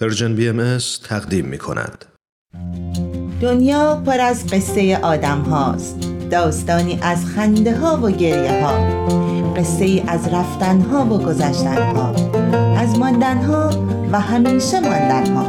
Persian BMS تقدیم می کند. دنیا پر از قصه آدم هاست. داستانی از خنده ها و گریه ها. قصه ای از رفتن ها و گذشتن ها. از ماندن ها و همیشه ماندن ها.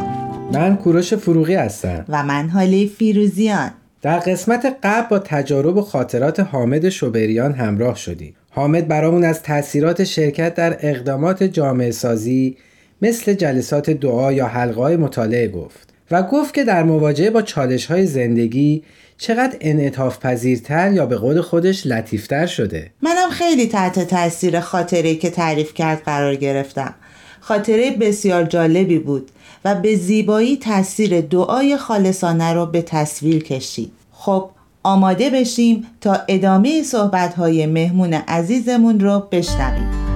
من کوروش فروغی هستم. و من هاله فیروزیان. در قسمت قبل با تجارب و خاطرات حامد شوبریان همراه شدیم. حامد برامون از تاثیرات شرکت در اقدامات جامعه سازی مثل جلسات دعا یا حلقه های مطالعه گفت و گفت که در مواجهه با چالش های زندگی چقدر انعطاف پذیرتر یا به قول خودش لطیفتر شده. منم خیلی تحت تاثیر خاطره که تعریف کرد قرار گرفتم. خاطره بسیار جالبی بود و به زیبایی تاثیر دعای خالصانه رو به تصویر کشید. خب آماده بشیم تا ادامه صحبت های مهمون عزیزمون رو بشنویم.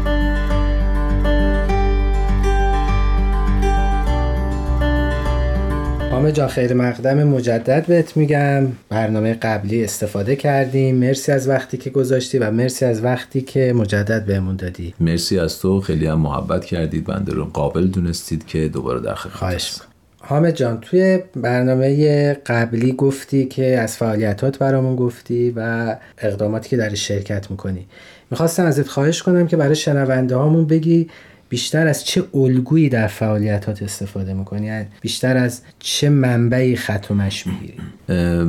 حامد جان خیر مقدم مجدد بهت میگم. برنامه قبلی استفاده کردیم. مرسی از وقتی که گذاشتی و مرسی از وقتی که مجدد بهمون دادی. مرسی از تو. خیلی هم محبت کردید. بنده رو قابل دونستید که دوباره در خواهش حامد جان توی برنامه قبلی گفتی که از فعالیتات برامون گفتی و اقداماتی که در شرکت می‌کنی. می‌خواستم ازت خواهش کنم که برای شنونده هامون بگی بیشتر از چه الگویی در فعالیتات استفاده می‌کنی؟ یعنی بیشتر از چه منبعی خط و می‌گیری؟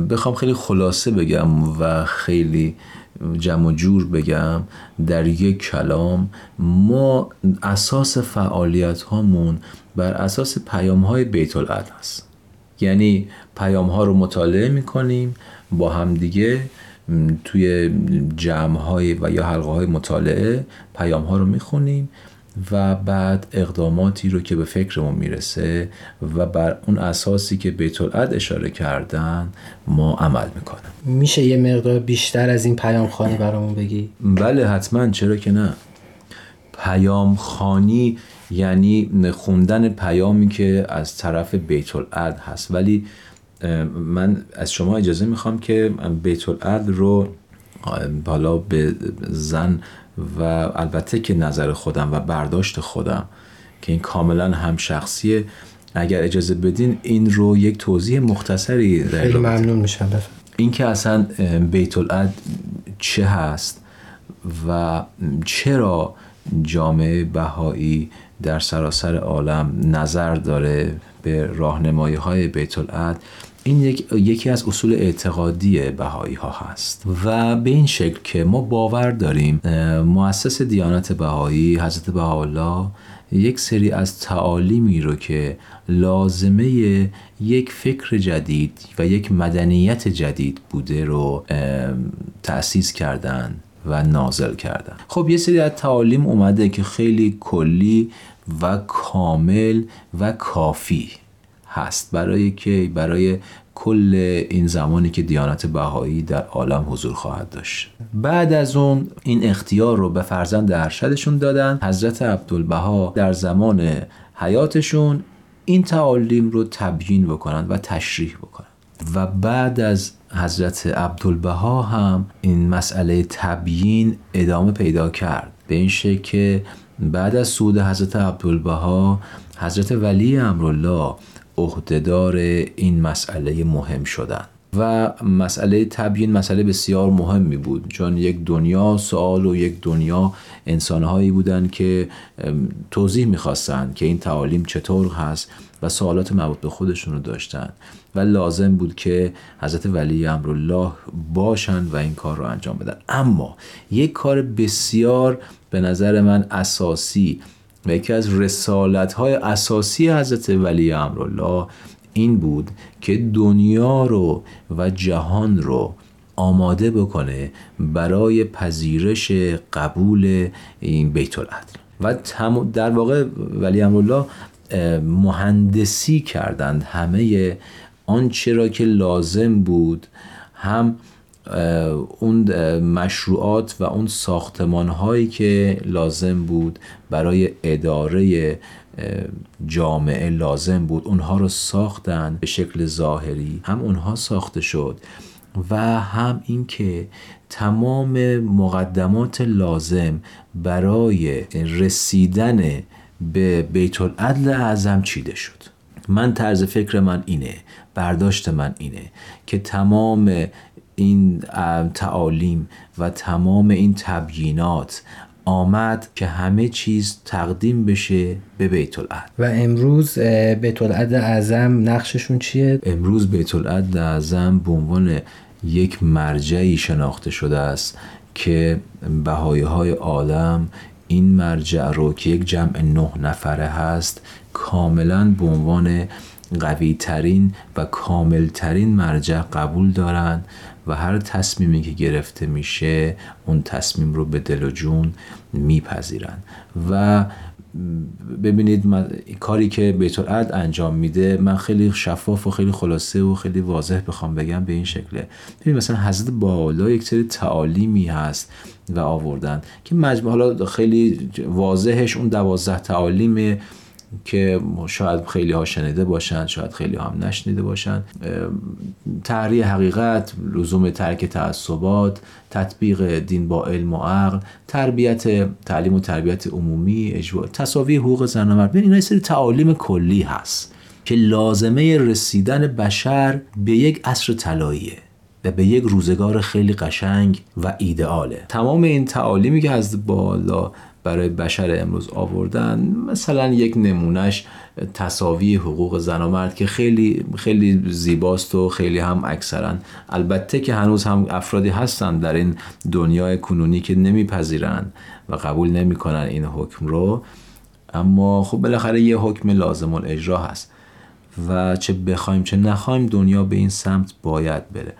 بخوام خیلی خلاصه بگم و خیلی جمع و جور بگم. در یک کلام ما اساس فعالیت هامون بر اساس پیام های بیت العدل هست یعنی پیام ها رو مطالعه می‌کنیم با همدیگه توی جمع های و یا حلقه های مطالعه پیام ها رو می‌خونیم. و بعد اقداماتی رو که به فکرمون می‌رسه و بر اون اساسی که بیت اشاره کردن ما عمل می‌کنیم میشه یه مقدار بیشتر از این پیام خانی برامون بگی؟ بله حتما. چرا که نه؟ پیام خانی یعنی خوندن پیامی که از طرف بیت هست. ولی من از شما اجازه می‌خوام که بیت رو حالا به زن و البته که نظر خودم و برداشت خودم که این کاملا هم شخصیه. اگر اجازه بدین این رو یک توضیح مختصری خیلی ممنون میشم این که اصلا بیت العد چه هست و چرا جامعه بهایی در سراسر عالم نظر داره به راهنمایی های بیت العد این یک، یکی از اصول اعتقادی بهایی ها هست. و به این شکل که ما باور داریم مؤسس دیانت بهایی حضرت بهاءالله یک سری از تعالیمی رو که لازمه یک فکر جدید و یک مدنیت جدید بوده رو تأسیس کردن و نازل کردن. خب یه سری از تعالیم اومده که خیلی کلی و کامل و کافی. هست. برای که برای کل این زمانی که دیانت بهایی در عالم حضور خواهد داشت. بعد از اون این اختیار رو به فرزند ارشدشون دادن. حضرت عبدالبها در زمان حیاتشون این تعالیم رو تبیین بکنن و تشریح بکنن. و بعد از حضرت عبدالبها هم این مسئله تبیین ادامه پیدا کرد. به این شکل که بعد از سود حضرت عبدالبها حضرت ولی امرالله عهدهدار این مسئله مهم شدن. و مسئله تبیین مسئله بسیار مهمی بود چون یک دنیا سوال و یک دنیا انسانهایی بودند که توضیح می‌خواستند که این تعالیم چطور هست و سوالات مربوط به خودشون رو داشتن. و لازم بود که حضرت ولی امرالله باشن و این کار رو انجام بدن. اما یک کار بسیار به نظر من اساسی و یکی از رسالت های اساسی حضرت ولی امرالله این بود که دنیا رو و جهان رو آماده بکنه برای پذیرش قبول این بیت العدل و در واقع ولی امرالله مهندسی کردند همه آنچه را که لازم بود هم اون مشروعات و اون ساختمان هایی که لازم بود برای اداره جامعه لازم بود اونها رو ساختن به شکل ظاهری هم اونها ساخته شد و هم اینکه تمام مقدمات لازم برای رسیدن به بیت العدل اعظم چیده شد. من طرز فکر من اینه برداشت من اینه که تمام این تعالیم و تمام این تبیینات آمد که همه چیز تقدیم بشه به بیت العد و امروز بیت العد اعظم نقششون چیه؟ امروز بیت العد اعظم به عنوان یک مرجعی شناخته شده است که بهایی های عالم این مرجع رو که یک جمع نه نفره هست کاملا به عنوان قوی ترین و کامل ترین مرجع قبول دارن و هر تصمیمی که گرفته میشه اون تصمیم رو به دل و جون میپذیرن. و ببینید کاری که بیت انجام میده من خیلی شفاف و خیلی خلاصه و خیلی واضح بخوام بگم به این شکله. ببینید مثلا حضرت بالا یک سری تعالیمی هست و آوردن که مجموع حالا خیلی واضحش اون دوازده تعالیم که شاید خیلی ها شنیده باشند شاید خیلی هم نشنیده باشند تحریه حقیقت لزوم ترک تعصبات تطبیق دین با علم و عقل تربیت تعلیم و تربیت عمومی اجوا تصاوی حقوق زن و مرد ببین اینا سری تعالیم کلی هست که لازمه رسیدن بشر به یک عصر طلاییه. و به یک روزگار خیلی قشنگ و ایدئاله. تمام این تعالیمی که از بالا برای بشر امروز آوردن مثلا یک نمونهش تصاوی حقوق زن و مرد که خیلی خیلی زیباست و خیلی هم اکثرا. البته که هنوز هم افرادی هستن در این دنیای کنونی که نمیپذیرن و قبول نمی‌کنن این حکم رو. اما خب بالاخره یه حکم لازم الاجرا هست و چه بخوایم چه نخوایم دنیا به این سمت باید بره.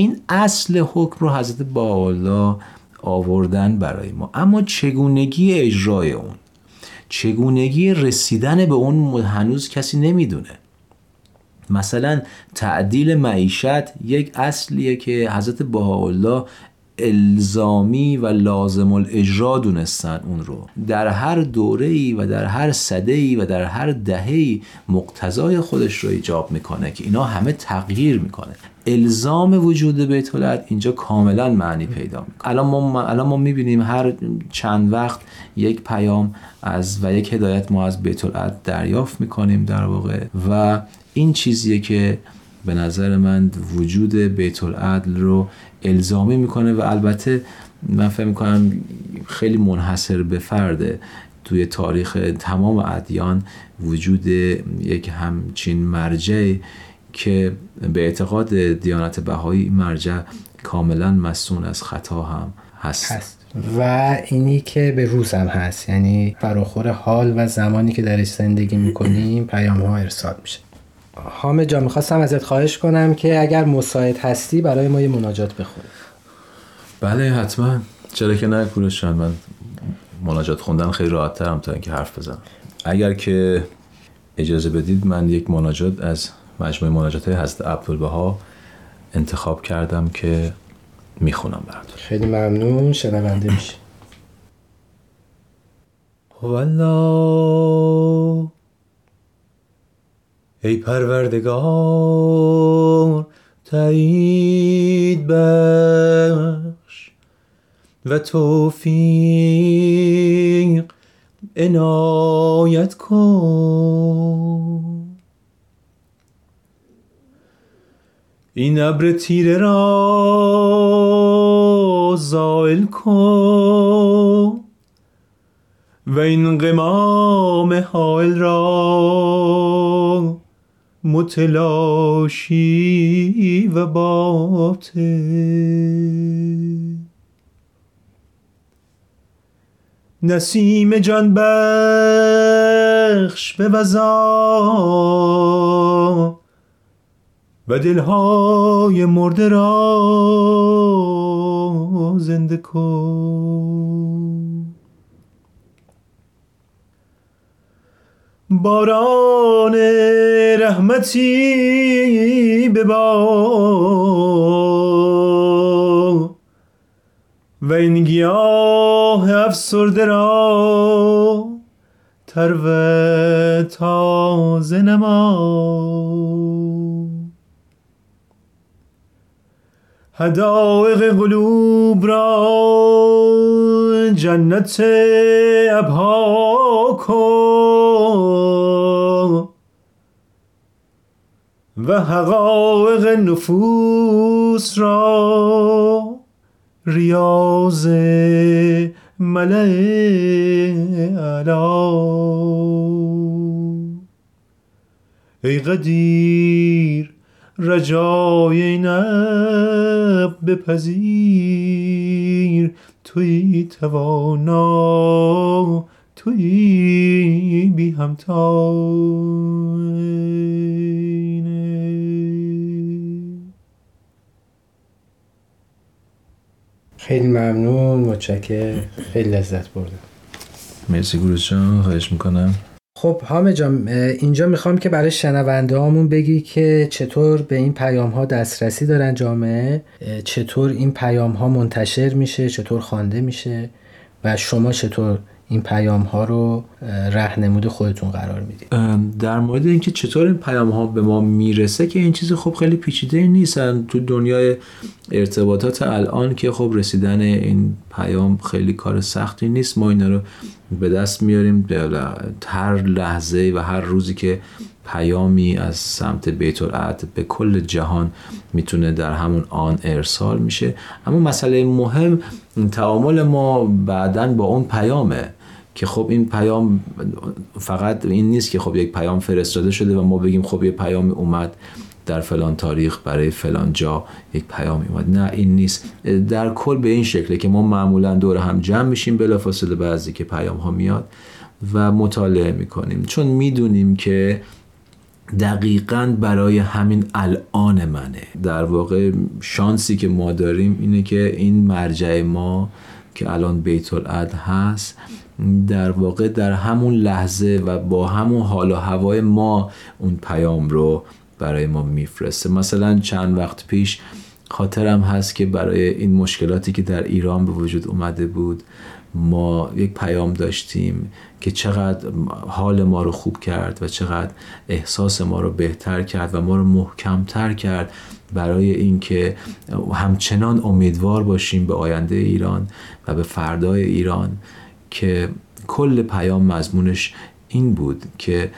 این اصل حکم رو حضرت بالا آوردن برای ما. اما چگونگی اجرای اون؟ چگونگی رسیدن به اون هنوز کسی نمی‌دونه. مثلا تعدیل معیشت یک اصلیه که حضرت بهاءالله الزامی و لازم الاجرا دونستن اون رو. در هر دوره ای و در هر صده و در هر دهه مقتضای خودش رو ایجاب می‌کنه که اینا همه تغییر می‌کنه. الزام وجود بیت اینجا کاملا معنی پیدا می‌کنه. الان ما الان ما می‌بینیم هر چند وقت یک پیام از و یک هدایت ما از بیت دریافت می‌کنیم در واقع و این چیزیه که به نظر من وجود بیت العدل رو الزامی می‌کنه و البته من فکر می‌کنم خیلی منحصر به فرده توی تاریخ تمام ادیان وجود یک همچین مرجعی که به اعتقاد دیانت بهایی مرجع کاملا مسون از خطا هم هست. هست. و اینی که به روز هم هست. یعنی فراخور حال و زمانی که درش زندگی می‌کنیم پیام ها ارسال میشه. حامد جا می‌خواستم ازت خواهش کنم که اگر مساعد هستی برای ما یه مناجات بخونی بله حتما. چرا که نه کوروش من مناجات خوندن خیلی راحت ترم تا اینکه حرف بزنم. اگر که اجازه بدید من یک مناجات از مجموعه مناجات حضرت عبدالبها انتخاب کردم که می‌خونم براتون. خیلی ممنون شنونده میشه. والله ای پروردگار تایید بخش و توفیق عنایت کن. این ابر تیره را زائل کن و این قمام حائل را متلاشی و باطل. نسیم جان بخش به وزا و دلهای مرده را زنده کن. باران رحمتی ببار و این گیاه افسرده را تر و تازه نما. هدایق قلوب را جنت ابها کن. و حقایق نفوس را ریاض ملع علا. ای قدیر رجای اب بپذیر. توی توانا توی بی همتاینه. خیلی ممنون متشکر خیلی لذت بردم. مرسی گروز جان خواهش می‌کنم. خب حامد جان اینجا می‌خوام که برای شنونده هامون بگی که چطور به این پیام ها دسترسی دارن جامعه چطور این پیام ها منتشر میشه چطور خوانده میشه و شما چطور این پیام ها رو رهنمود خودتون قرار می‌دید. در مورد اینکه چطور این پیام ها به ما می‌رسه که این چیز خب خیلی پیچیده نیستن تو دنیای ارتباطات الان که خب رسیدن این پیام خیلی کار سختی نیست. ما اینا رو به دست میاریم. هر لحظه و هر روزی که پیامی از سمت بیت به کل جهان می‌تونه در همون آن ارسال میشه. اما مسئله مهم تعامل ما بعدا با اون پیامه که خب این پیام فقط این نیست که خب یک پیام فرستاده شده و ما بگیم خب یه پیام اومد. در فلان تاریخ برای فلان جا یک پیام اومد. نه این نیست. در کل به این شکله که ما معمولا دور هم جمع میشیم بلافاصله بعضی که پیام ها میاد و مطالعه می‌کنیم. چون می‌دونیم که دقیقا برای همین الان منه. در واقع شانسی که ما داریم اینه که این مرجع ما که الان بیت العد هست در واقع در همون لحظه و با همون حال و هوای ما اون پیام رو برای ما میفرسته. مثلا چند وقت پیش خاطرم هست که برای این مشکلاتی که در ایران به وجود اومده بود ما یک پیام داشتیم که چقدر حال ما رو خوب کرد و چقدر احساس ما رو بهتر کرد و ما رو محکمتر کرد برای اینکه همچنان امیدوار باشیم به آینده ایران و به فردای ایران که کل پیام مضمونش این بود که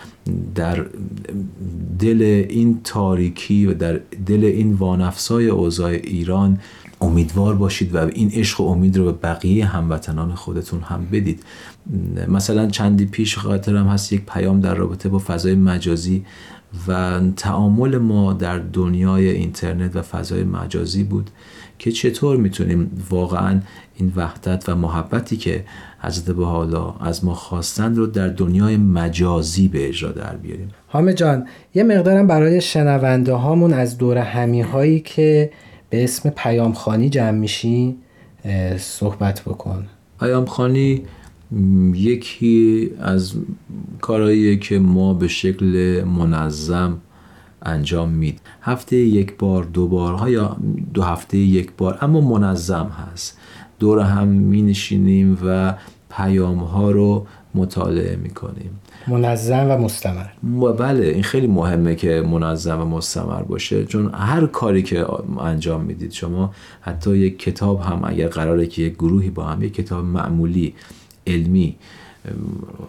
در دل این تاریکی و در دل این وانفسای اوضاع ایران امیدوار باشید و این عشق و امید رو به بقیه هموطنان خودتون هم بدید. مثلا چندی پیش خاطرم هست یک پیام در رابطه با فضای مجازی و تعامل ما در دنیای اینترنت و فضای مجازی بود که چطور می‌تونیم واقعا این وحدت و محبتی که حضرت حالا از ما خواستند رو در دنیای مجازی به اجرا در بیاریم؟ حامد جان یه مقدارم برای شنونده هامون از دور همی هایی که به اسم پیامخانی جمع میشی صحبت بکن. پیامخانی یکی از کارهایی که ما به شکل منظم انجام مید هفته یک بار دو بار یا دو هفته یک بار اما منظم هست. دور هم می نشینیم و پیام ها رو مطالعه می کنیم منظم و مستمر. بله این خیلی مهمه که منظم و مستمر باشه. چون هر کاری که انجام می‌دید شما حتی یک کتاب هم اگر قراره که یک گروهی با هم یک کتاب معمولی علمی.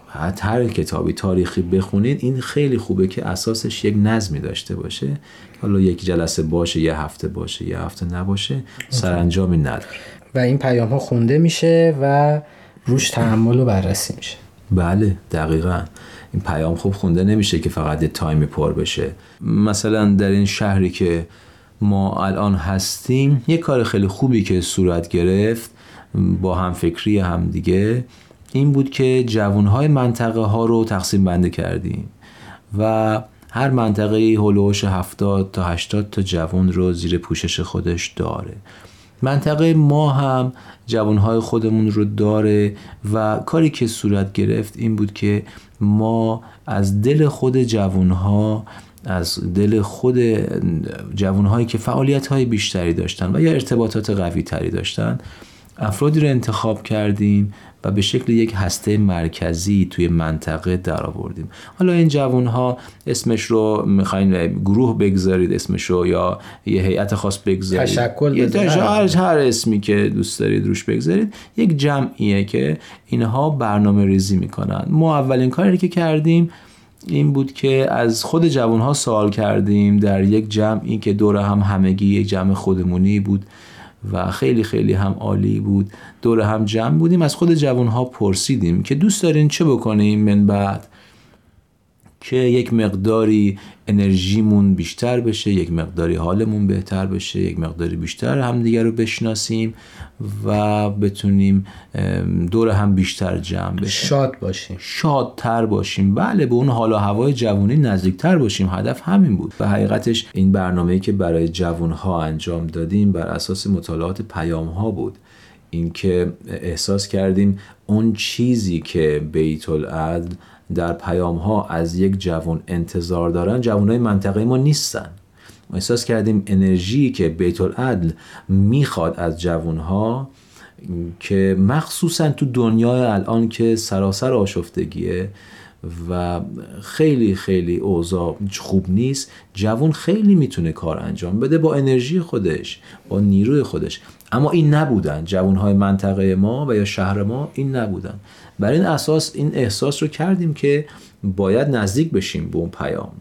حتی هر کتابی تاریخی بخونید این خیلی خوبه که اساسش یک نظمی داشته باشه. حالا یک جلسه باشه یه هفته باشه یه هفته نباشه سرانجامی نداره. و این پیام ها خونده میشه و روش تحمل و بررسی میشه. بله دقیقا. این پیام خوب خونده نمیشه که فقط یه تایمی پر بشه. مثلا در این شهری که ما الان هستیم. یه کار خیلی خوبی که صورت گرفت با هم فکری هم دیگه این بود که جوانهای منطقه ها رو تقسیم بنده کردیم و هر منطقه هلوش 70 تا 80 تا جوان رو زیر پوشش خودش داره. منطقه ما هم جوانهای خودمون رو داره و کاری که صورت گرفت این بود که ما از دل خود جوانها از دل خود جوانهایی که فعالیت های بیشتری داشتن و یا ارتباطات قوی تری داشتن افرادی رو انتخاب کردیم و به شکل یک هسته مرکزی توی منطقه در آوردیم حالا این جوان ها اسمش رو می‌خواین گروه بگذارید اسمش رو یا یه هیئت خاص بگذارید؟ تشکل یه هر, هر اسمی که دوست دارید روش بگذارید. یک جمعیه که اینها برنامه ریزی می‌کنن. ما اولین کاری که کردیم این بود که از خود جوانها سوال کردیم در یک جمعی که دور هم همگی یک جمع خودمونی بود و خیلی خیلی هم عالی بود. دور هم جمع بودیم از خود جوانها پرسیدیم که دوست دارین چه بکنیم من بعد؟ که یک مقداری انرژیمون بیشتر بشه یک مقداری حالمون بهتر بشه یک مقداری بیشتر همدیگه رو بشناسیم و بتونیم دور هم بیشتر جمع بشیم. شاد باشیم. شادتر باشیم. بله به اون حال و هوای جوانی نزدیکتر باشیم. هدف همین بود. و حقیقتش این برنامه‌ای که برای جوانها انجام دادیم بر اساس مطالعات پیام ها بود. اینکه احساس کردیم اون چیزی که بیت العدل در پیام ها از یک جوان انتظار دارن جوانای منطقه ما نیستن. ما احساس کردیم انرژی که بیت العدل می‌خواد از جوانها که مخصوصا تو دنیای الان که سراسر آشفتگیه و خیلی خیلی اوضاع خوب نیست. جوان خیلی می‌تونه کار انجام بده با انرژی خودش با نیروی خودش. اما این نبودن. جوانهای منطقه ما و یا شهر ما این نبودن. بر این اساس این احساس رو کردیم که باید نزدیک بشیم به اون پیام.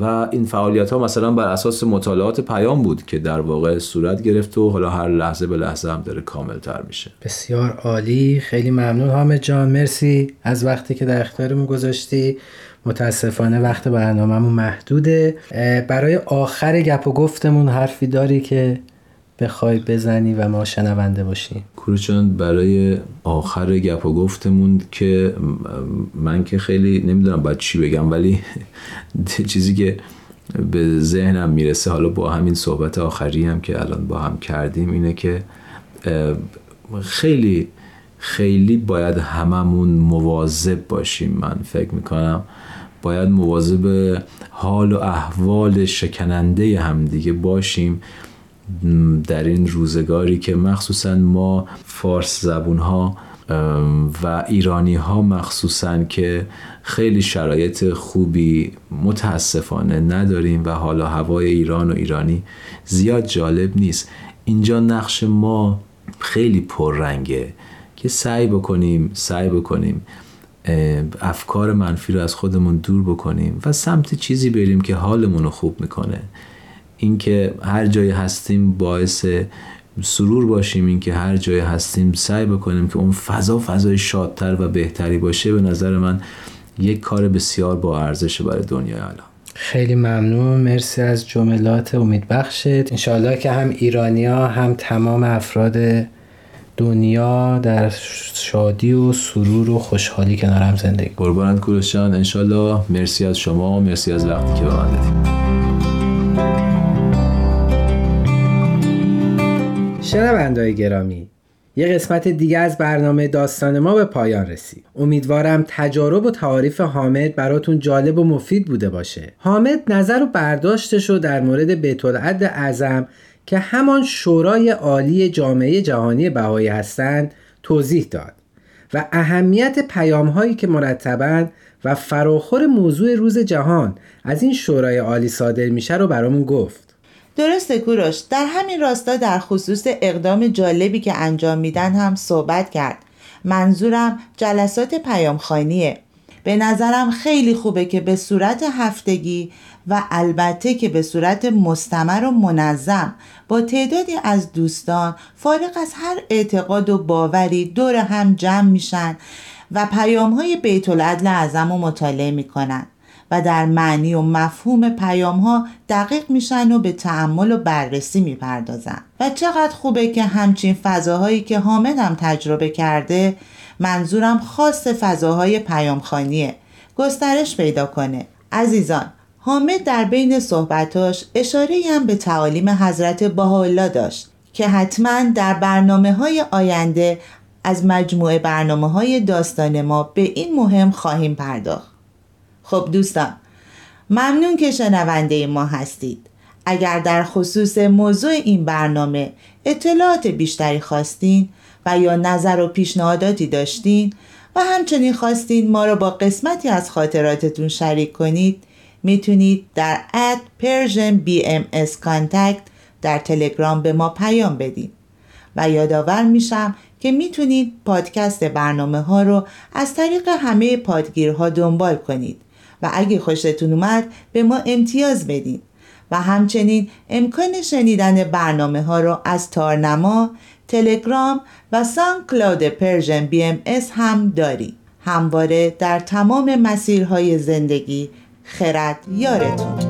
و این فعالیت ها مثلا بر اساس مطالعات پیام بود که در واقع صورت گرفت و حالا هر لحظه به لحظه هم داره کامل تر میشه. بسیار عالی. خیلی ممنون حامد جان. مرسی از وقتی که در اختیارمون گذاشتی. متاسفانه وقت برنامهمون محدوده. برای آخر گپ و گفتمون حرفی داری که بخوای بزنی و ما شنونده باشیم. کوروچان برای آخر گپ و گفتمون که من که خیلی نمی‌دونم باید چی بگم ولی چیزی که به ذهنم می‌رسه حالا با همین صحبت آخری هم که الان با هم کردیم اینه که خیلی خیلی باید هممون مواظب باشیم. من فکر می‌کنم باید مواظب حال و احوال شکننده همدیگه باشیم. م، در این روزگاری که مخصوصا ما فارس زبون ها و ایرانی ها مخصوصا که خیلی شرایط خوبی متاسفانه نداریم و حالا هوای ایران و ایرانی زیاد جالب نیست. اینجا نقش ما خیلی پررنگه که سعی بکنیم سعی بکنیم افکار منفی رو از خودمون دور بکنیم و سمت چیزی بریم که حالمون رو خوب می‌کنه. اینکه هر جایی هستیم باعث سرور باشیم اینکه هر جایی هستیم سعی بکنیم که اون فضا فضای شادتر و بهتری باشه به نظر من یک کار بسیار با ارزش برای دنیای الان. خیلی ممنون. مرسی از جملات. امیدبخشت انشاءالله که هم ایرانیا هم تمام افراد دنیا در شادی و سرور و خوشحالی کنار هم زندگی. قربانت کوروشان انشالله مرسی از شما مرسی از وقتی که به من دادید. شنوندای گرامی یه قسمت دیگه از برنامه داستان ما به پایان رسید. امیدوارم تجارب و تعاریف حامد براتون جالب و مفید بوده باشه. حامد نظر و برداشتش رو در مورد بیت العد اعظم که همان شورای عالی جامعه جهانی بهایی هستند توضیح داد و اهمیت پیام هایی که مرتبا و فراخور موضوع روز جهان از این شورای عالی صادر میشه رو برامون گفت. درسته کوروش در همین راستا در خصوص اقدام جالبی که انجام میدن هم صحبت کرد. منظورم جلسات پیامخانیه به نظرم خیلی خوبه که به صورت هفتگی و البته که به صورت مستمر و منظم با تعدادی از دوستان فارغ از هر اعتقاد و باوری دور هم جمع میشن و پیام های بیت العدل اعظم رو مطالعه می‌کنن. و در معنی و مفهوم پیام ها دقیق میشن و به تعمل و بررسی می‌پردازن. و چقدر خوبه که همچین فضاهایی که حامد هم تجربه کرده منظورم خاص فضاهای پیامخانیه گسترش پیدا کنه. عزیزان حامد در بین صحبتاش اشاره هم به تعالیم حضرت بهاءالله داشت که حتما در برنامه های آینده از مجموعه برنامه های داستان ما به این مهم خواهیم پرداخت. خب دوستان ممنون که شنونده ما هستید. اگر در خصوص موضوع این برنامه اطلاعات بیشتری خواستین و یا نظر و پیشنهاداتی داشتین و همچنین خواستین ما را با قسمتی از خاطراتتون شریک کنید می‌تونید در اد Persian BMS Contact در تلگرام به ما پیام بدید و یادآور میشم که می‌تونید پادکست برنامه ها رو از طریق همه پادگیرها دنبال کنید. و اگه خوشتون اومد به ما امتیاز بدین و همچنین امکان شنیدن برنامه ها رو از تارنما، تلگرام و SoundCloud Persian BMS هم داریم. همواره در تمام مسیرهای زندگی خرد یارتون